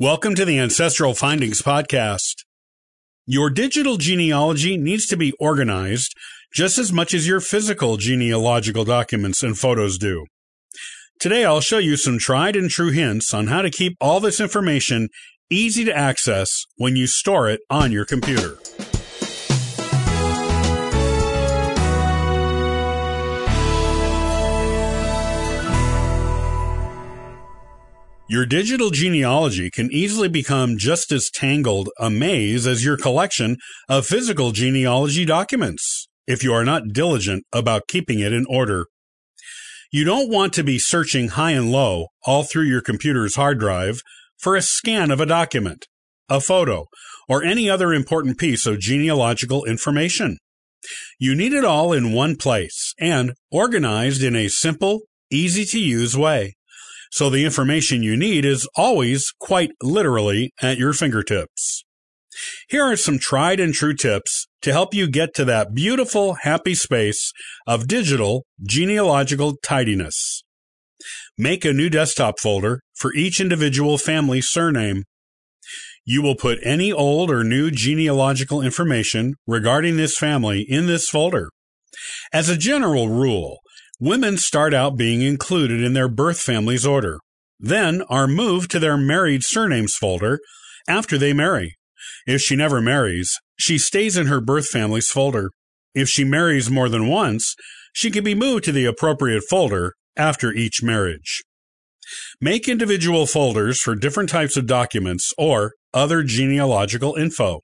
Welcome to the Ancestral Findings Podcast. Your digital genealogy needs to be organized just as much as your physical genealogical documents and photos do. Today I'll show you some tried and true hints on how to keep all this information easy to access when you store it on your computer. Your digital genealogy can easily become just as tangled a maze as your collection of physical genealogy documents if you are not diligent about keeping it in order. You don't want to be searching high and low all through your computer's hard drive for a scan of a document, a photo, or any other important piece of genealogical information. You need it all in one place and organized in a simple, easy to use way so the information you need is always quite literally at your fingertips. Here are some tried and true tips to help you get to that beautiful, happy space of digital genealogical tidiness. Make a new desktop folder for each individual family surname. You will put any old or new genealogical information regarding this family in this folder. As a general rule, Women start out being included in their birth family's order, then are moved to their married surnames folder after they marry. If she never marries, she stays in her birth family's folder. If she marries more than once, she can be moved to the appropriate folder after each marriage. Make individual folders for different types of documents or other genealogical info.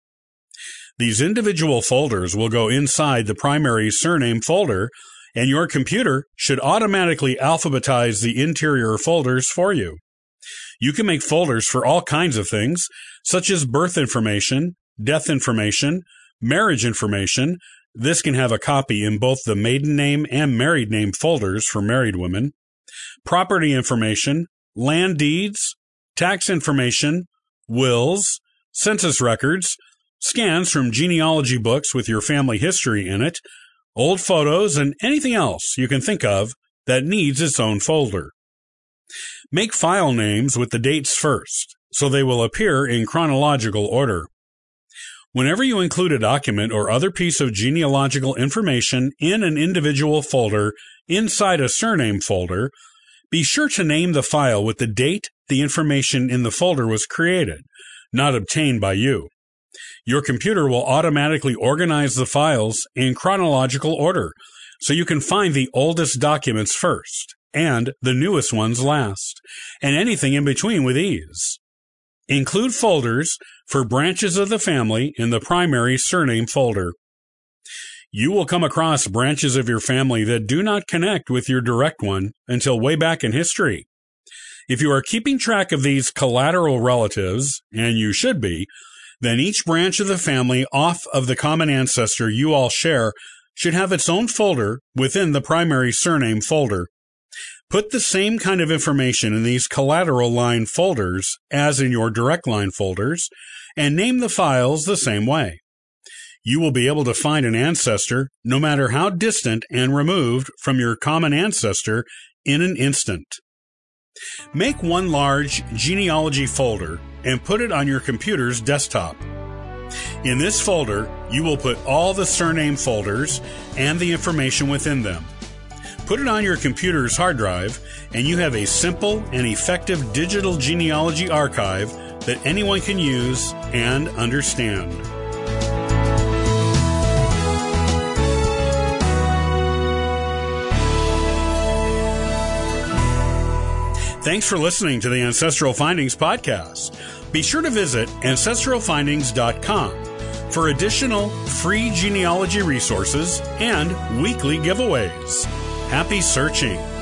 These individual folders will go inside the primary surname folder and your computer should automatically alphabetize the interior folders for you. You can make folders for all kinds of things, such as birth information, death information, marriage information. This can have a copy in both the maiden name and married name folders for married women, property information, land deeds, tax information, wills, census records, scans from genealogy books with your family history in it, old photos, and anything else you can think of that needs its own folder. Make file names with the dates first, so they will appear in chronological order. Whenever you include a document or other piece of genealogical information in an individual folder inside a surname folder, be sure to name the file with the date the information in the folder was created, not obtained by you. Your computer will automatically organize the files in chronological order, so you can find the oldest documents first and the newest ones last, and anything in between with ease. Include folders for branches of the family in the primary surname folder. You will come across branches of your family that do not connect with your direct one until way back in history. If you are keeping track of these collateral relatives, and you should be, then each branch of the family off of the common ancestor you all share should have its own folder within the primary surname folder. Put the same kind of information in these collateral line folders as in your direct line folders and name the files the same way. You will be able to find an ancestor no matter how distant and removed from your common ancestor in an instant. Make one large genealogy folder and put it on your computer's desktop. In this folder, you will put all the surname folders and the information within them. Put it on your computer's hard drive, and you have a simple and effective digital genealogy archive that anyone can use and understand. Thanks for listening to the Ancestral Findings Podcast. Be sure to visit ancestralfindings.com for additional free genealogy resources and weekly giveaways. Happy searching!